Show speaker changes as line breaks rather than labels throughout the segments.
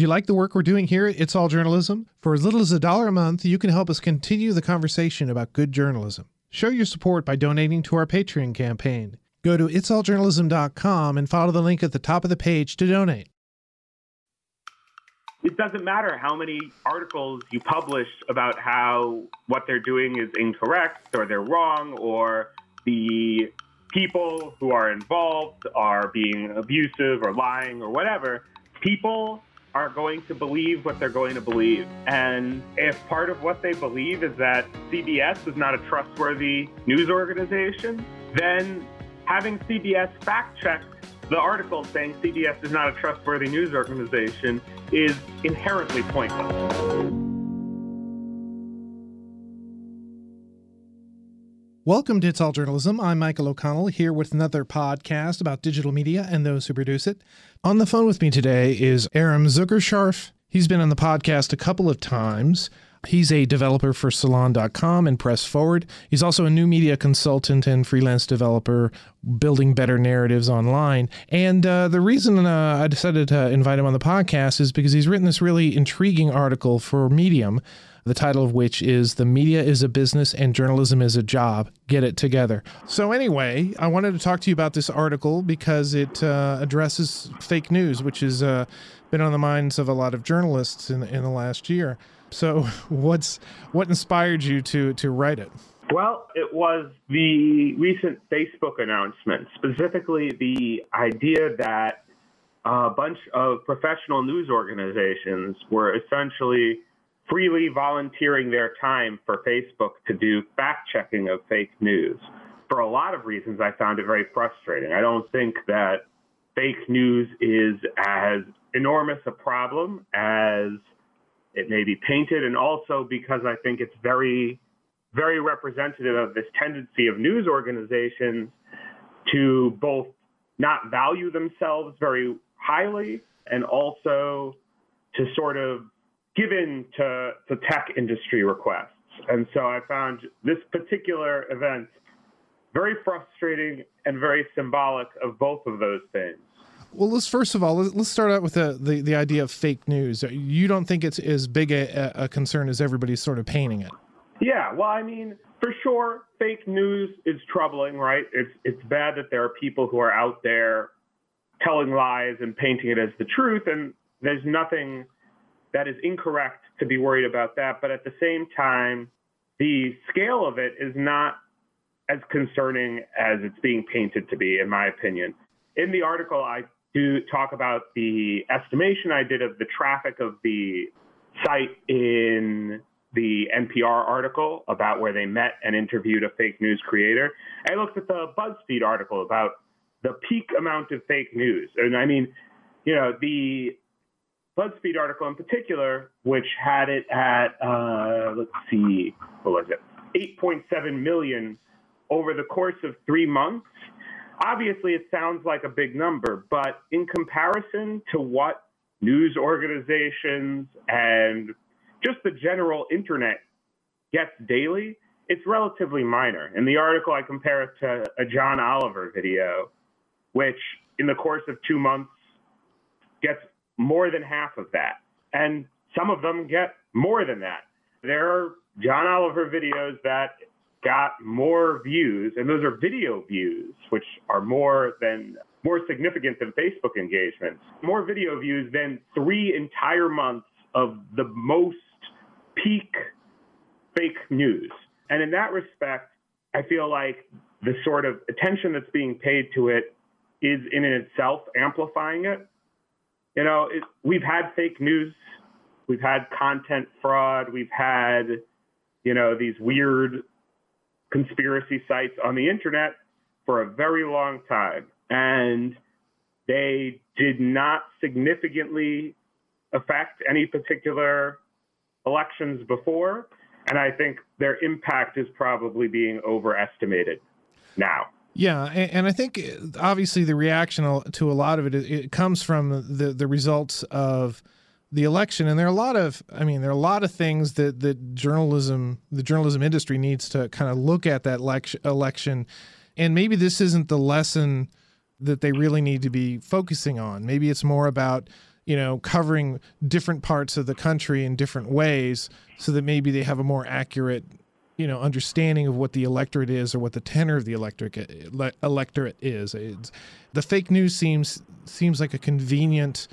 Do you like the work we're doing here at It's All Journalism? For as little as a dollar a month, you can help us continue the conversation about good journalism. Show your support by donating to our Patreon campaign. Go to itsalljournalism.com and follow the link at the top of the page to donate.
It doesn't matter how many articles you publish about how what they're doing is incorrect or they're wrong or the people who are involved are being abusive or lying or whatever. People are going to believe what they're going to believe. And if part of what they believe is that CBS is not a trustworthy news organization, then having CBS fact check the article saying CBS is not a trustworthy news organization is inherently pointless.
Welcome to It's All Journalism. I'm Michael O'Connell here with another podcast about digital media and those who produce it. On the phone with me today is Aram Zucker-Scharff. He's been on the podcast a couple of times. He's a developer for Salon.com and Press Forward. He's also a new media consultant and freelance developer building better narratives online. And uh, the reason uh, I decided to invite him on the podcast is because he's written this really intriguing article for Medium the title of which is The Media is a Business and Journalism is a Job. Get it together. So, anyway, I wanted to talk to you about this article because it uh, addresses fake news, which has uh, been on the minds of a lot of journalists in, in the last year. So, what's what inspired you to to write it?
Well, it was the recent Facebook announcement, specifically the idea that a bunch of professional news organizations were essentially freely volunteering their time for Facebook to do fact checking of fake news. For a lot of reasons, I found it very frustrating. I don't think that fake news is as enormous a problem as it may be painted, and also because I think it's very, very representative of this tendency of news organizations to both not value themselves very highly and also to sort of given to, to tech industry requests. And so I found this particular event very frustrating and very symbolic of both of those things.
Well, let's first of all let's start out with the, the, the idea of fake news. You don't think it's as big a, a concern as everybody's sort of painting it?
Yeah, well, I mean, for sure, fake news is troubling, right? It's it's bad that there are people who are out there telling lies and painting it as the truth, and there's nothing that is incorrect to be worried about that. But at the same time, the scale of it is not as concerning as it's being painted to be, in my opinion. In the article, I do talk about the estimation I did of the traffic of the site in the NPR article about where they met and interviewed a fake news creator. I looked at the BuzzFeed article about the peak amount of fake news. And I mean, you know, the BuzzFeed article in particular, which had it at, uh, let's see, what was it? 8.7 million over the course of three months. Obviously, it sounds like a big number, but in comparison to what news organizations and just the general internet gets daily, it's relatively minor. In the article, I compare it to a John Oliver video, which in the course of two months gets more than half of that. And some of them get more than that. There are John Oliver videos that got more views, and those are video views, which are more than more significant than Facebook engagements. More video views than three entire months of the most peak fake news. And in that respect, I feel like the sort of attention that's being paid to it is in itself amplifying it. You know, it, we've had fake news, we've had content fraud, we've had, you know, these weird conspiracy sites on the internet for a very long time. And they did not significantly affect any particular elections before. And I think their impact is probably being overestimated now.
Yeah, and, and, I think uh, obviously the reaction to a lot of it, it comes from the the results of the election, and there are a lot of, I mean, there are a lot of things that that journalism, the journalism industry needs to kind of look at that election, and maybe this isn't the lesson that they really need to be focusing on. Maybe it's more about you know, covering different parts of the country in different ways so that maybe they have a more accurate, you know, understanding of what the electorate is or what the tenor of the electorate uh, electorate is. It's, the fake news seems seems like a convenient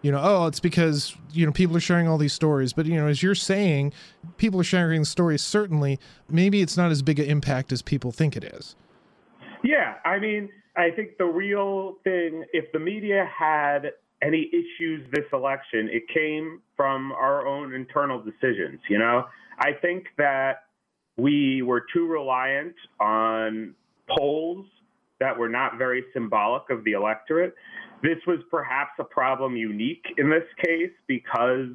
you know, oh, it's because, you know, people are sharing all these stories. But, you know, as you're saying, people are sharing the stories, certainly. Maybe it's not as big an impact as people think it is.
Yeah. I mean, I think the real thing, if the media had any issues this election, it came from our own internal decisions. You know, I think that we were too reliant on polls that were not very symbolic of the electorate. This was perhaps a problem unique in this case because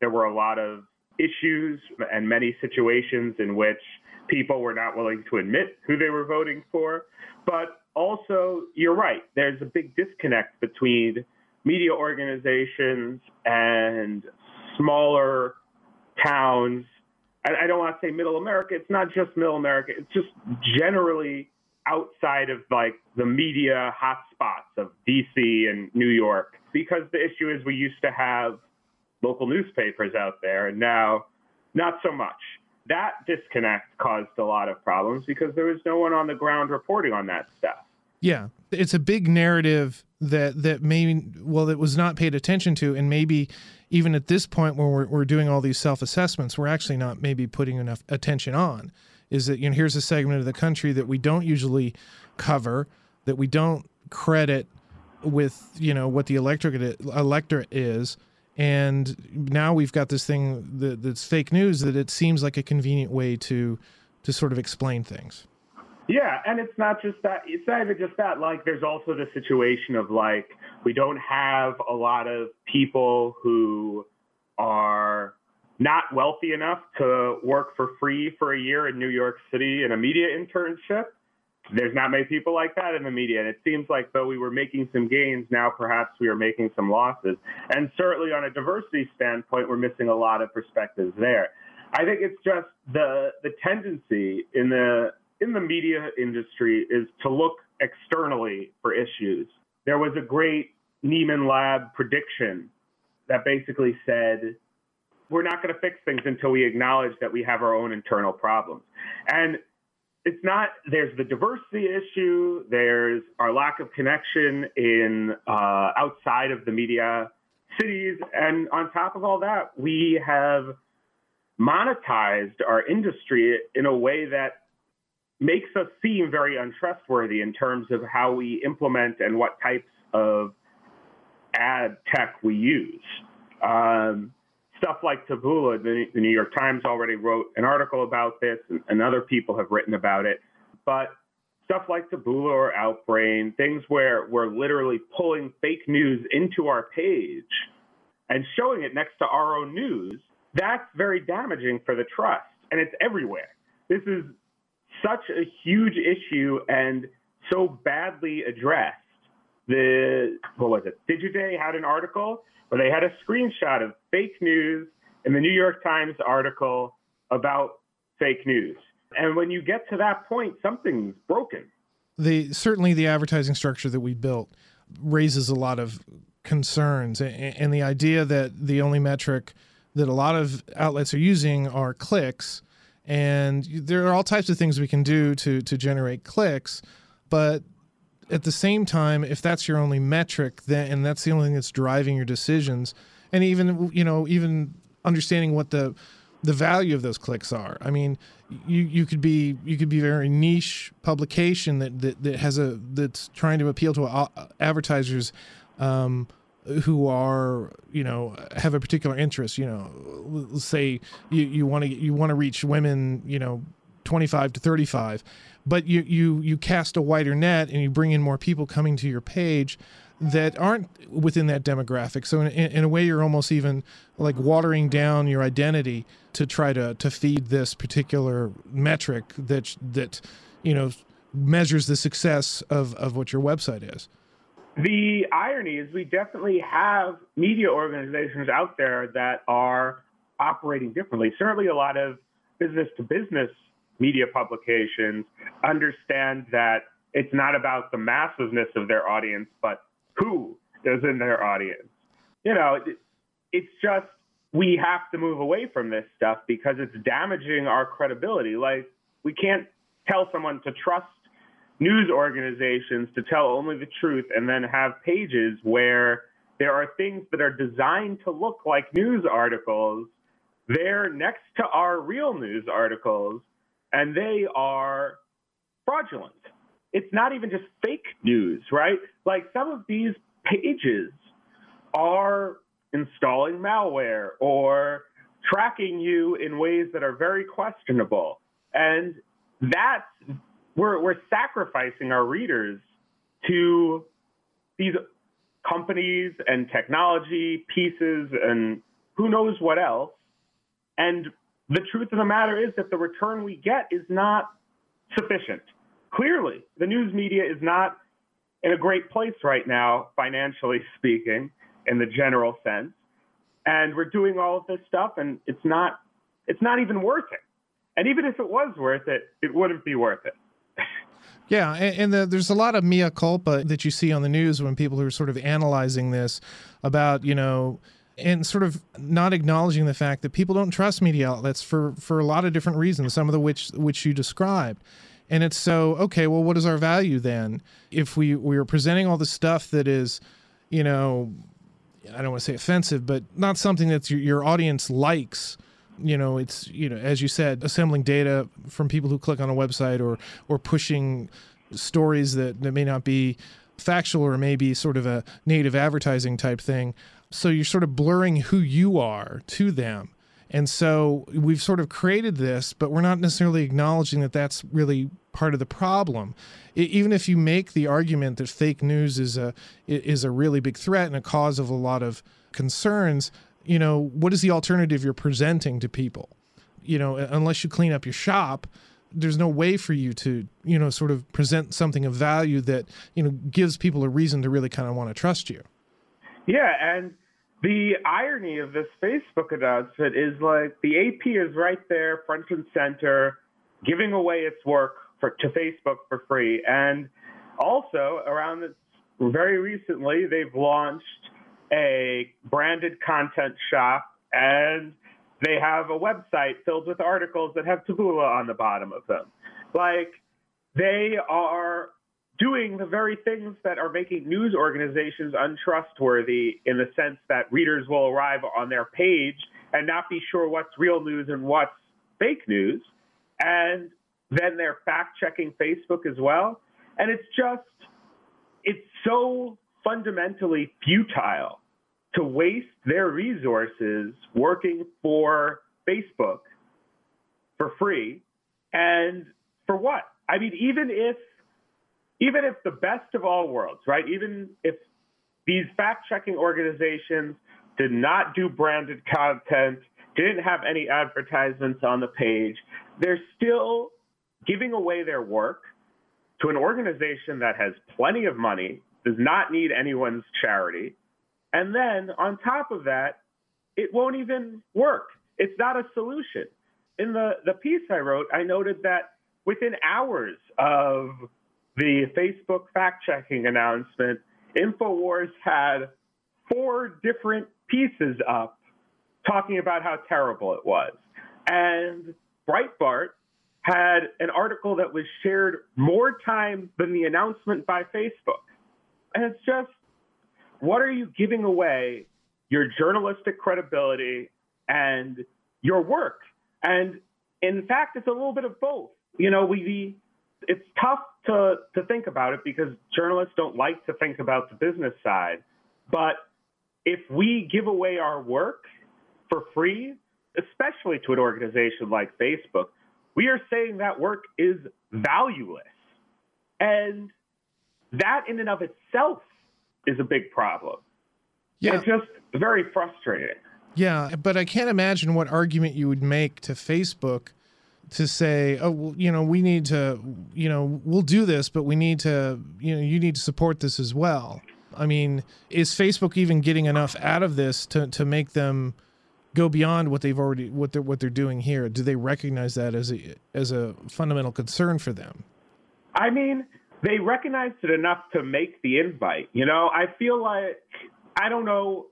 there were a lot of issues and many situations in which people were not willing to admit who they were voting for. But also, you're right, there's a big disconnect between media organizations and smaller towns. I don't want to say middle America. It's not just middle America. It's just generally outside of like the media hotspots of DC and New York because the issue is we used to have local newspapers out there and now not so much. That disconnect caused a lot of problems because there was no one on the ground reporting on that stuff.
Yeah, it's a big narrative that that maybe well that was not paid attention to, and maybe even at this point when we're, we're doing all these self assessments, we're actually not maybe putting enough attention on is that you know here's a segment of the country that we don't usually cover, that we don't credit with you know what the electorate electorate is, and now we've got this thing that, that's fake news that it seems like a convenient way to to sort of explain things.
Yeah, and it's not just that. It's not even just that. Like, there's also the situation of like we don't have a lot of people who are not wealthy enough to work for free for a year in New York City in a media internship. There's not many people like that in the media. And it seems like though we were making some gains, now perhaps we are making some losses. And certainly on a diversity standpoint, we're missing a lot of perspectives there. I think it's just the the tendency in the in the media industry is to look externally for issues. There was a great Nieman Lab prediction that basically said we're not going to fix things until we acknowledge that we have our own internal problems. And it's not, there's the diversity issue, there's our lack of connection in uh, outside of the media cities. And on top of all that, we have monetized our industry in a way that makes us seem very untrustworthy in terms of how we implement and what types of ad tech we use. Um, stuff like Taboola, the, the, New York Times already wrote an article about this, and, and, other people have written about it. But stuff like Taboola or Outbrain, things where we're literally pulling fake news into our page and showing it next to our own news, that's very damaging for the trust. And it's everywhere. This is such a huge issue and so badly addressed. The, what was it? Digiday had an article where they had a screenshot of fake news in the New York Times article about fake news. And when you get to that point, something's broken.
The certainly the advertising structure that we built raises a lot of concerns, and the idea that the only metric that a lot of outlets are using are clicks, and there are all types of things we can do to to generate clicks, but at the same time, if that's your only metric, then and that's the only thing that's driving your decisions, and even you know even understanding what the the value of those clicks are. I mean, you you could be you could be very niche publication that that, that has a that's trying to appeal to advertisers. Um, who are you know have a particular interest you know say you you want to you want to reach women you know 25 to 35 but you you you cast a wider net and you bring in more people coming to your page that aren't within that demographic. So in, in a way you're almost even like watering down your identity to try to to feed this particular metric that that you know measures the success of of what your website is.
The irony is we definitely have media organizations out there that are operating differently. Certainly a lot of business to business media publications understand that it's not about the massiveness of their audience, but who is in their audience. you know, it's just we have to move away from this stuff because it's damaging our credibility. Like we can't tell someone to trust news organizations to tell only the truth and then have pages where there are things that are designed to look like news articles there next to our real news articles and they are fraudulent. It's not even just fake news, right? Like some of these pages are installing malware or tracking you in ways that are very questionable. And that's we're we're sacrificing our readers to these companies and technology pieces and who knows what else. And the truth of the matter is that the return we get is not sufficient. Clearly, the news media is not in a great place right now, financially speaking, in the general sense. And we're doing all of this stuff, and it's not it's not even worth it. And even if it was worth it, it wouldn't be worth it.
Yeah, and, the, there's a lot of mea culpa that you see on the news when people are sort of analyzing this about, you know, and sort of not acknowledging the fact that people don't trust media outlets for for a lot of different reasons, some of the which which you described. And it's so okay. Well, what is our value then if we we are presenting all the stuff that is, you know, I don't want to say offensive, but not something that your, your audience likes you know it's you know as you said assembling data from people who click on a website or or pushing stories that, that may not be factual or maybe sort of a native advertising type thing so you're sort of blurring who you are to them and so we've sort of created this but we're not necessarily acknowledging that that's really part of the problem even if you make the argument that fake news is a is a really big threat and a cause of a lot of concerns you know, what is the alternative you're presenting to people? You know, unless you clean up your shop, there's no way for you to, you know, sort of present something of value that, you know, gives people a reason to really kind of want to trust you.
Yeah, and the irony of this Facebook announcement is like the AP is right there, front and center, giving away its work for, to Facebook for free. And also, around this, very recently, they've launched a branded content shop and they have a website filled with articles that have Taboola on the bottom of them. Like they are doing the very things that are making news organizations untrustworthy in the sense that readers will arrive on their page and not be sure what's real news and what's fake news. And then they're fact checking Facebook as well. And it's just, it's so fundamentally futile to waste their resources working for Facebook for free. And for what? I mean, even if even if the best of all worlds, right? Even if these fact checking organizations did not do branded content, didn't have any advertisements on the page, they're still giving away their work to an organization that has plenty of money, does not need anyone's charity. And then on top of that, it won't even work. It's not a solution. In the, the piece I wrote, I noted that within hours of the Facebook fact checking announcement, InfoWars had four different pieces up talking about how terrible it was. And Breitbart had an article that was shared more times than the announcement by Facebook. And it's just, what are you giving away your journalistic credibility and your work? And in fact, it's a little bit of both. You know, we, it's tough to, to think about it because journalists don't like to think about the business side. But if we give away our work for free, especially to an organization like Facebook, we are saying that work is valueless. And that in and of itself is a big problem. Yeah. It's just very frustrating.
Yeah, but I can't imagine what argument you would make to Facebook to say, oh, well, you know, we need to, you know, we'll do this, but we need to, you know, you need to support this as well. I mean, is Facebook even getting enough out of this to, to make them go beyond what they've already what they're what they're doing here? Do they recognize that as a as a fundamental concern for them?
I mean, they recognized it enough to make the invite. You know, I feel like I don't know.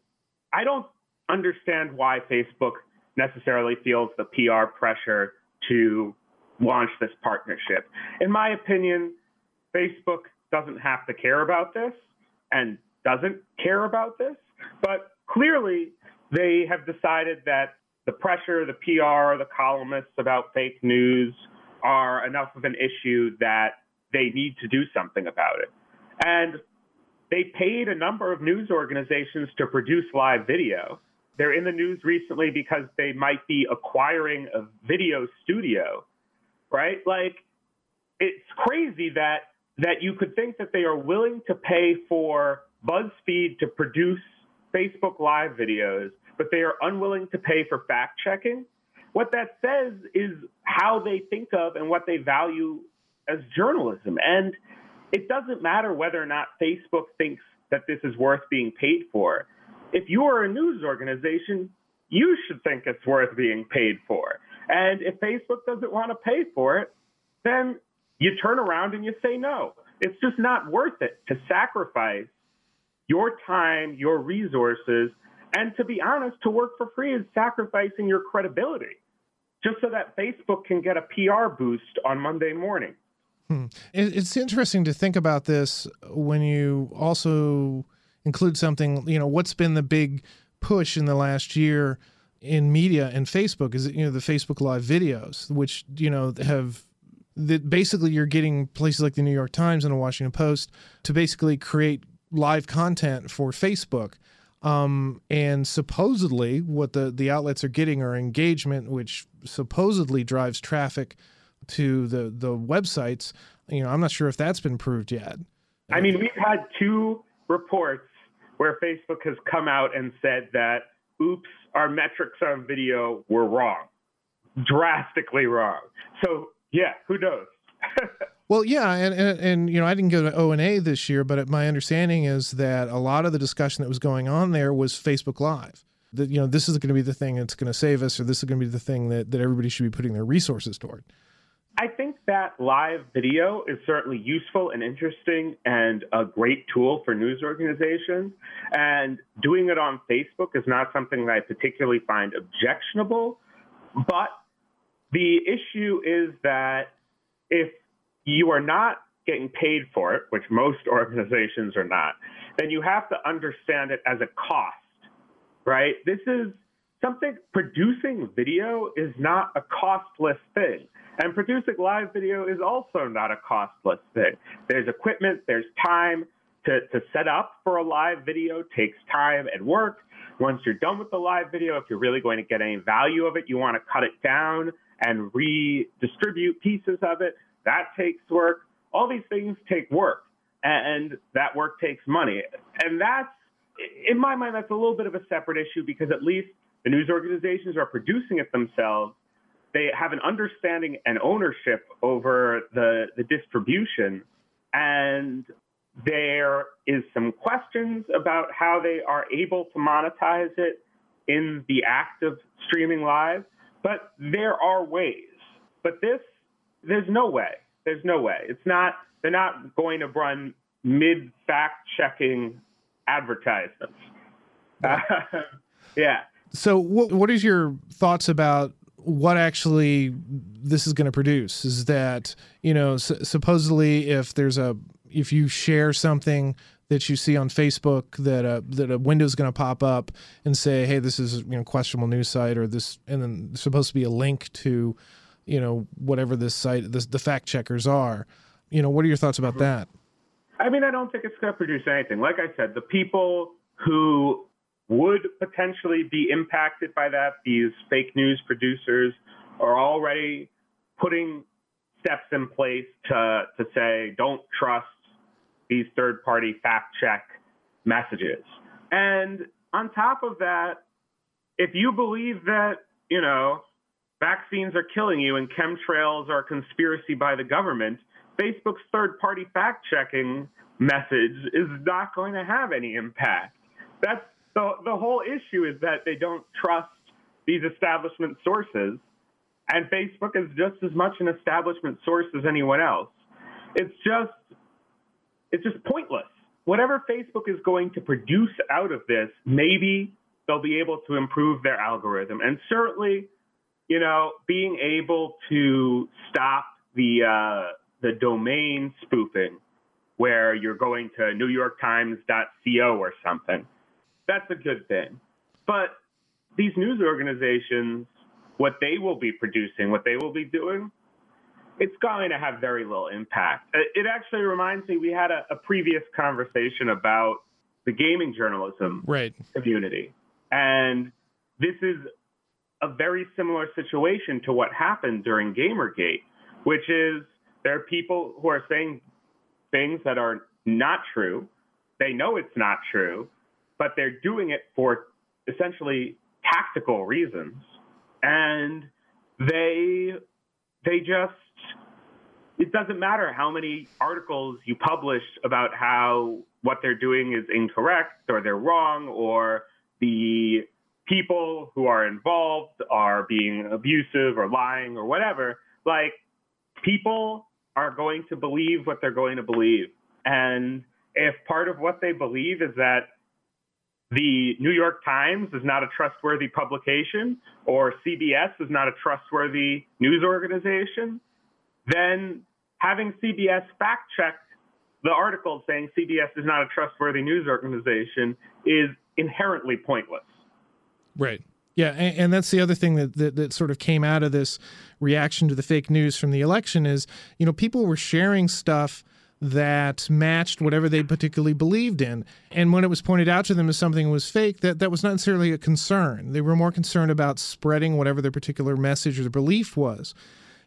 I don't understand why Facebook necessarily feels the PR pressure to launch this partnership. In my opinion, Facebook doesn't have to care about this and doesn't care about this, but clearly they have decided that the pressure, the PR, the columnists about fake news are enough of an issue that they need to do something about it. And they paid a number of news organizations to produce live video. They're in the news recently because they might be acquiring a video studio, right? Like, it's crazy that that you could think that they are willing to pay for BuzzFeed to produce Facebook Live videos, but they are unwilling to pay for fact checking. What that says is how they think of and what they value as journalism. And it doesn't matter whether or not Facebook thinks that this is worth being paid for. If you are a news organization, you should think it's worth being paid for. And if Facebook doesn't want to pay for it, then you turn around and you say no. It's just not worth it to sacrifice your time, your resources, and to be honest, to work for free is sacrificing your credibility just so that Facebook can get a PR boost on Monday morning.
Hmm. It's interesting to think about this when you also include something, you know, what's been the big push in the last year in media and Facebook is, you know, the Facebook Live videos, which, you know, have that basically you're getting places like the New York Times and the Washington Post to basically create live content for Facebook. Um, and supposedly, what the, the outlets are getting are engagement, which supposedly drives traffic to the the websites. You know, I'm not sure if that's been proved yet.
I mean, we've had two reports where Facebook has come out and said that, "Oops, our metrics on video were wrong, drastically wrong." So, yeah, who knows?
Well, yeah, and, and, and you know, I didn't go to ONA this year, but my understanding is that a lot of the discussion that was going on there was Facebook Live. That you know, this is going to be the thing that's going to save us, or this is going to be the thing that that everybody should be putting their resources toward.
I think that live video is certainly useful and interesting and a great tool for news organizations. And doing it on Facebook is not something that I particularly find objectionable. But the issue is that if you are not getting paid for it, which most organizations are not, then you have to understand it as a cost, right? This is something, producing video is not a costless thing. And producing live video is also not a costless thing. There's equipment, there's time to, to set up for a live video takes time and work. Once you're done with the live video, if you're really going to get any value of it, you want to cut it down and redistribute pieces of it. That takes work. All these things take work, and that work takes money. And that's, in my mind, that's a little bit of a separate issue because at least the news organizations are producing it themselves. They have an understanding and ownership over the, the distribution. And there is some questions about how they are able to monetize it in the act of streaming live, but there are ways. But this there's no way. There's no way. It's not. They're not going to run mid fact checking advertisements. Yeah. yeah.
So, what what is your thoughts about what actually this is going to produce? Is that you know supposedly if there's a if you share something that you see on Facebook that a that a window is going to pop up and say, "Hey, this is you know questionable news site," or this, and then supposed to be a link to you know whatever this site the, the fact checkers are you know what are your thoughts about mm-hmm. that
i mean i don't think it's going to produce anything like i said the people who would potentially be impacted by that these fake news producers are already putting steps in place to to say don't trust these third party fact check messages and on top of that if you believe that you know vaccines are killing you and chemtrails are a conspiracy by the government, Facebook's third party fact checking message is not going to have any impact. That's the, the whole issue is that they don't trust these establishment sources. And Facebook is just as much an establishment source as anyone else. It's just, it's just pointless. Whatever Facebook is going to produce out of this, maybe they'll be able to improve their algorithm. And certainly, you know, being able to stop the uh, the domain spoofing, where you're going to NewYorkTimes.co or something, that's a good thing. But these news organizations, what they will be producing, what they will be doing, it's going to have very little impact. Uh, it actually reminds me, we had a, a previous conversation about the gaming journalism
right.
community. And this is a very similar situation to what happened during Gamergate, which is there are people who are saying things that are not true. They know it's not true, but they're doing it for essentially tactical reasons. And they they just it doesn't matter how many articles you publish about how what they're doing is incorrect or they're wrong or the people who are involved are being abusive or lying or whatever. Like people are going to believe what they're going to believe. And if part of what they believe is that the New York Times is not a trustworthy publication or CBS is not a trustworthy news organization, then having CBS fact check the article saying CBS is not a trustworthy news organization is inherently pointless.
Right. Yeah, and, and, that's the other thing that, that, that sort of came out of this reaction to the fake news from the election is, you know, people were sharing stuff that matched whatever they particularly believed in. And when it was pointed out to them as something was fake, that, that was not necessarily a concern. They were more concerned about spreading whatever their particular message or belief was.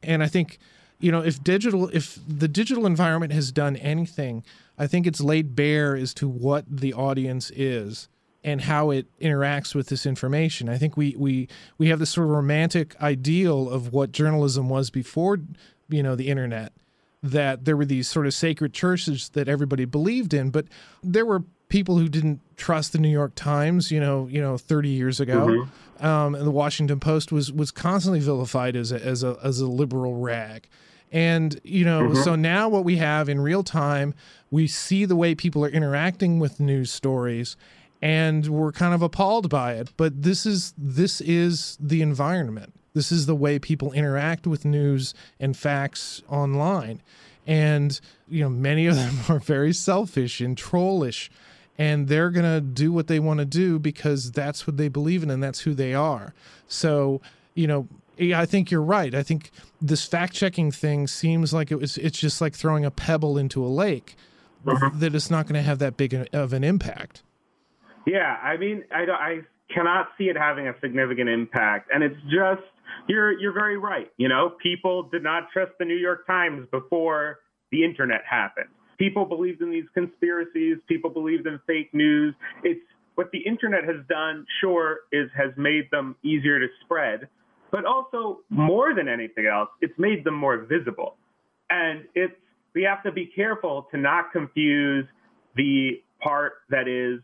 And I think, you know, if digital if the digital environment has done anything, I think it's laid bare as to what the audience is and how it interacts with this information. I think we we we have this sort of romantic ideal of what journalism was before, you know, the internet. That there were these sort of sacred churches that everybody believed in, but there were people who didn't trust the New York Times, you know, you know, 30 years ago. Mm-hmm. Um, and the Washington Post was was constantly vilified as a, as a as a liberal rag. And you know, mm-hmm. so now what we have in real time, we see the way people are interacting with news stories, and we're kind of appalled by it. But this is this is the environment. This is the way people interact with news and facts online. And you know, many of them are very selfish and trollish and they're going to do what they want to do because that's what they believe in and that's who they are. So, you know, I think you're right. I think this fact checking thing seems like it was it's just like throwing a pebble into a lake uh-huh. that it's not going to have that big of an impact.
Yeah, I mean, I, I cannot see it having a significant impact, and it's just you're you're very right. You know, people did not trust the New York Times before the internet happened. People believed in these conspiracies. People believed in fake news. It's what the internet has done. Sure, is has made them easier to spread, but also more than anything else, it's made them more visible. And it's we have to be careful to not confuse the part that is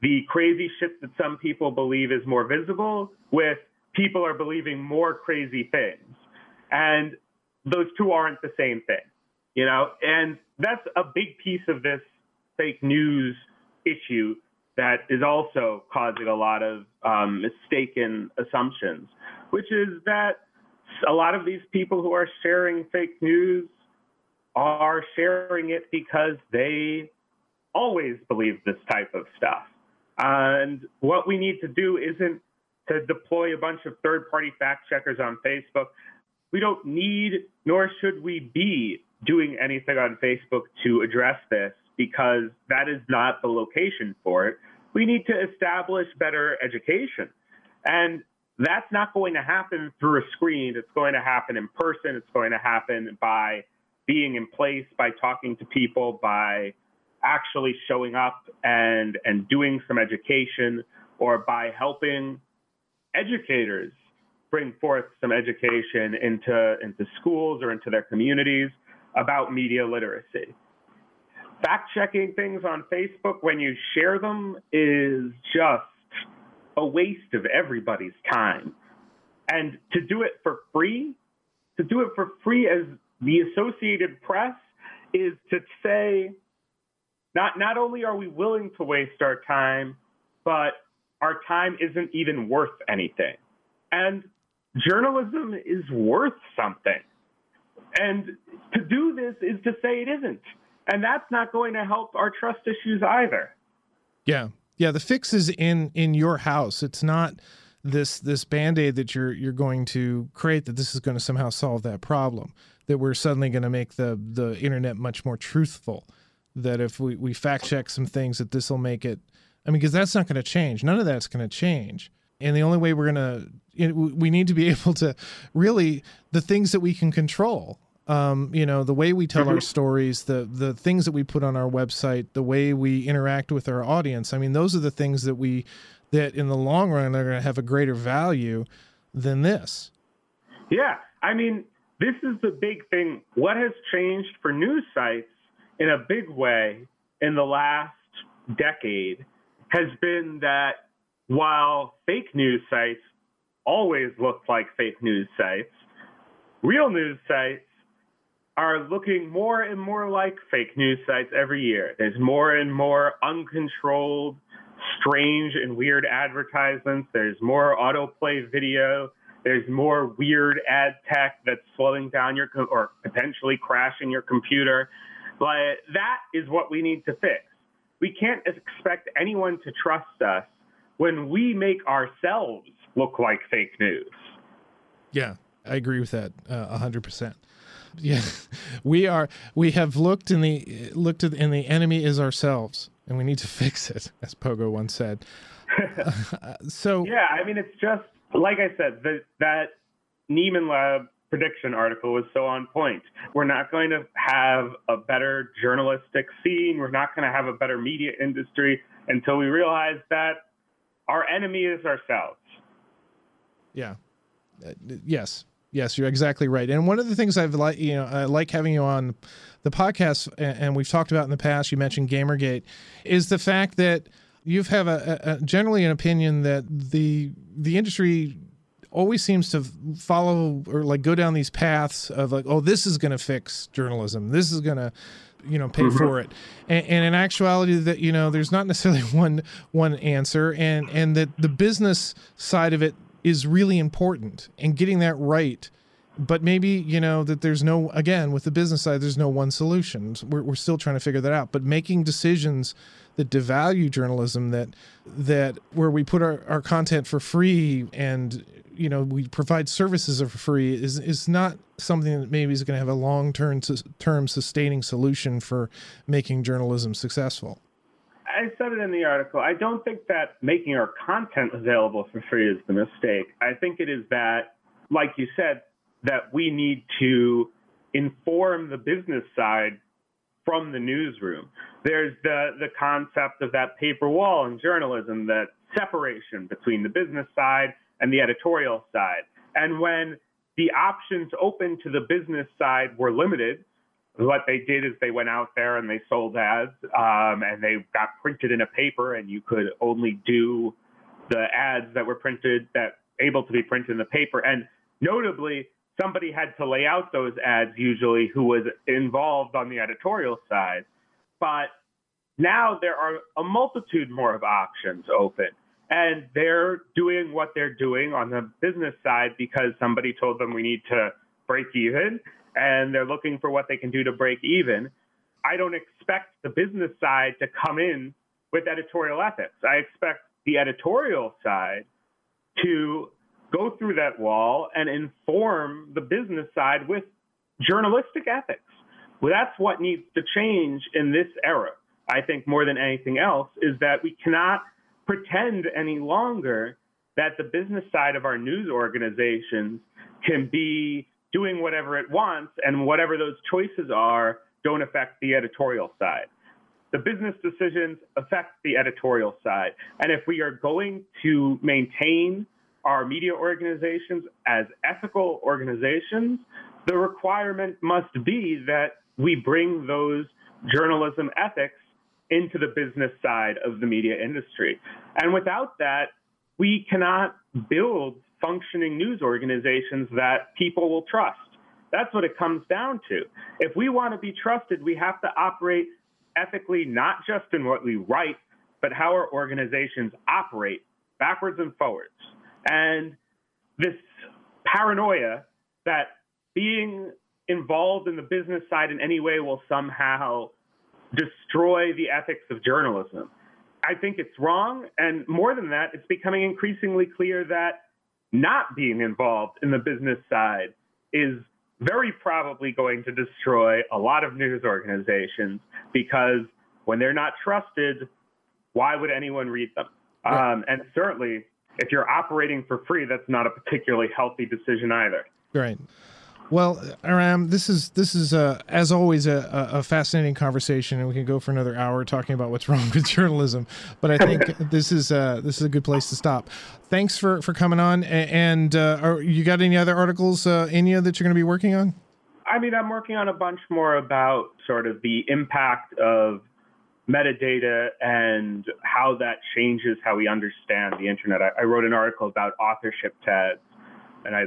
the crazy shit that some people believe is more visible with people are believing more crazy things. And those two aren't the same thing, you know? And that's a big piece of this fake news issue that is also causing a lot of um, mistaken assumptions, which is that a lot of these people who are sharing fake news are sharing it because they always believe this type of stuff. And what we need to do isn't to deploy a bunch of third party fact checkers on Facebook. We don't need, nor should we be doing anything on Facebook to address this because that is not the location for it. We need to establish better education. And that's not going to happen through a screen. It's going to happen in person. It's going to happen by being in place, by talking to people, by actually showing up and and doing some education or by helping educators bring forth some education into into schools or into their communities about media literacy. Fact checking things on Facebook when you share them is just a waste of everybody's time. And to do it for free, to do it for free as the Associated Press is to say not not only are we willing to waste our time, but our time isn't even worth anything. And journalism is worth something. And to do this is to say it isn't. And that's not going to help our trust issues either.
Yeah. Yeah, the fix is in in your house. It's not this this band-aid that you're you're going to create that this is going to somehow solve that problem. That we're suddenly going to make the the internet much more truthful. That if we, we fact check some things that this will make it I mean, because that's not going to change. None of that's going to change. And the only way we're going to, we need to be able to really, the things that we can control, um, you know, the way we tell mm-hmm. our stories, the the things that we put on our website, the way we interact with our audience. I mean, those are the things that we, that in the long run are going to have a greater value than this.
Yeah. I mean, this is the big thing. What has changed for news sites in a big way in the last decade has been that while fake news sites always look like fake news sites, real news sites are looking more and more like fake news sites every year. There's more and more uncontrolled, strange, and weird advertisements. There's more autoplay video. There's more weird ad tech that's slowing down your co- or potentially crashing your computer. But that is what we need to fix we can't expect anyone to trust us when we make ourselves look like fake news.
Yeah, I agree with that uh, a hundred percent. Yeah, we are. We have looked in the looked at, and the enemy is ourselves, and we need to fix it, as Pogo once said. uh, so
yeah, I mean, it's just like I said, the, that Nieman Lab prediction article was so on point. We're not going to have a better journalistic scene. We're not going to have a better media industry until we realize that our enemy is ourselves.
Yeah. Uh, yes. Yes, you're exactly right. And one of the things I've like, you know, I like having you on the podcast, and we've talked about in the past. You mentioned GamerGate, is the fact that you have a, a generally an opinion that the the industry always seems to follow or like go down these paths of like, oh, this is going to fix journalism. This is going to, you know, pay mm-hmm. for it. And, and, in actuality, that you know, there's not necessarily one one answer, and and that the business side of it is really important, and getting that right. But maybe you know that there's no again with the business side, there's no one solution. We're we're still trying to figure that out. But making decisions that devalue journalism that that where we put our, our content for free and you know we provide services for free is is not something that maybe is going to have a long term term sustaining solution for making journalism successful.
I said it in the article. I don't think that making our content available for free is the mistake. I think it is that, like you said, that we need to inform the business side from the newsroom. There's the the concept of that paper wall in journalism, that separation between the business side and the editorial side. And when the options open to the business side were limited, what they did is they went out there and they sold ads um, and they got printed in a paper and you could only do the ads that were printed that able to be printed in the paper and notably somebody had to lay out those ads usually who was involved on the editorial side but now there are a multitude more of options open and they're doing what they're doing on the business side because somebody told them we need to break even and they're looking for what they can do to break even. I don't expect the business side to come in with editorial ethics. I expect the editorial side to go through that wall and inform the business side with journalistic ethics. Well, that's what needs to change in this era. I think more than anything else is that we cannot pretend any longer that the business side of our news organizations can be doing whatever it wants and whatever those choices are don't affect the editorial side. The business decisions affect the editorial side. And if we are going to maintain our media organizations as ethical organizations, the requirement must be that we bring those journalism ethics into the business side of the media industry. And without that, we cannot build functioning news organizations that people will trust. That's what it comes down to. If we want to be trusted, we have to operate ethically, not just in what we write, but how our organizations operate backwards and forwards. And this paranoia that being involved in the business side in any way will somehow destroy the ethics of journalism. I think it's wrong. And more than that, it's becoming increasingly clear that not being involved in the business side is very probably going to destroy a lot of news organizations because when they're not trusted, why would anyone read them? Right. Um, and certainly, if you're operating for free, that's not a particularly healthy decision either.
Right. Well, Aram, this is this is uh, as always a, a, fascinating conversation, and we can go for another hour talking about what's wrong with journalism. But I think this is uh, this is a good place to stop. Thanks for for coming on. And uh, are, you got any other articles, uh, Anya, that you're going to be working on?
I mean, I'm working on a bunch more about sort of the impact of metadata and how that changes how we understand the internet. I, I wrote an article about authorship tags, and I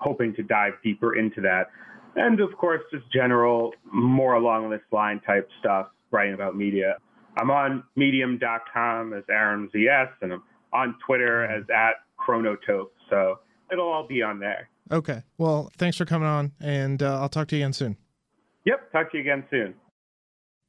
hoping to dive deeper into that. And of course, just general, more along this line type stuff, writing about media. I'm on medium.com as Aram ZS, and I'm on Twitter as at Chronotope. So it'll all be on there.
Okay. Well, thanks for coming on, and uh, I'll talk to you again soon.
Yep. Talk to you again soon.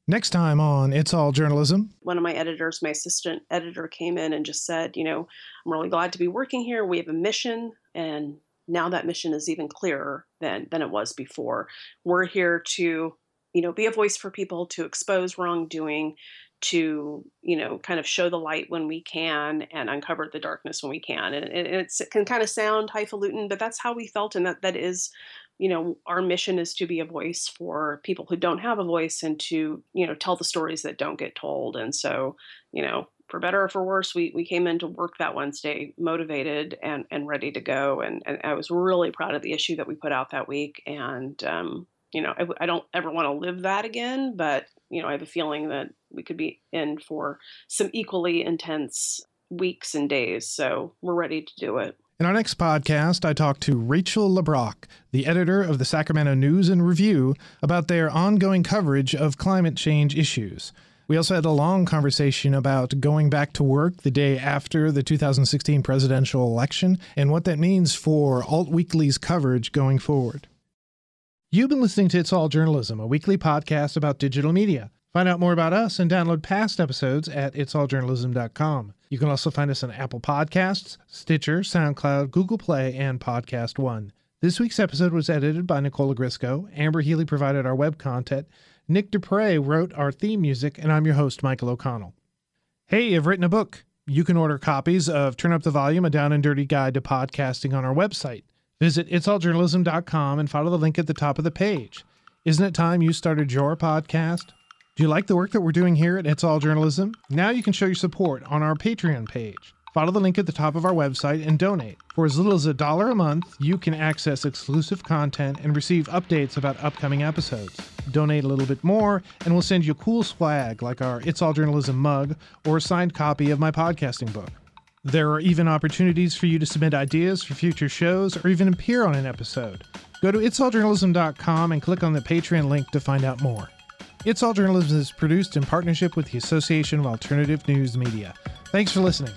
Next time on It's All Journalism.
One of my editors, my assistant editor, came in and just said, You know, I'm really glad to be working here. We have a mission, and now that mission is even clearer than than it was before. We're here to, you know, be a voice for people to expose wrongdoing, to you know kind of show the light when we can and uncover the darkness when we can and it, can kind of sound highfalutin but that's how we felt and that that is you know our mission is to be a voice for people who don't have a voice and to you know tell the stories that don't get told and so you know for better or for worse, we, we came into work that Wednesday motivated and, and ready to go. And, and I was really proud of the issue that we put out that week. And, um, you know, I, I don't ever want to live that again, but, you know, I have a feeling that we could be in for some equally intense weeks and days. So we're ready to do it.
In our next podcast, I talk to Rachel Leibrock, the editor of the Sacramento News and Review, about their ongoing coverage of climate change issues. We also had a long conversation about going back to work the day after the 2016 presidential election and what that means for Alt Weekly's coverage going forward. You've been listening to It's All Journalism, a weekly podcast about digital media. Find out more about us and download past episodes at itsalljournalism.com. You can also find us on Apple Podcasts, Stitcher, SoundCloud, Google Play, and Podcast One. This week's episode was edited by Nicola Grisco. Amber Healy provided our web content, Nick Dupre wrote our theme music, and I'm your host, Michael O'Connell. Hey, I've written a book. You can order copies of Turn Up the Volume, a down and dirty guide to podcasting on our website. Visit itsalljournalism.com and follow the link at the top of the page. Isn't it time you started your podcast? Do you like the work that we're doing here at It's All Journalism? Now you can show your support on our Patreon page. Follow the link at the top of our website and donate. For as little as a dollar a month, you can access exclusive content and receive updates about upcoming episodes. Donate a little bit more, and we'll send you a cool swag like our It's All Journalism mug or a signed copy of my podcasting book. There are even opportunities for you to submit ideas for future shows or even appear on an episode. Go to itsalljournalism.com and click on the Patreon link to find out more. It's All Journalism is produced in partnership with the Association of Alternative News Media. Thanks for listening.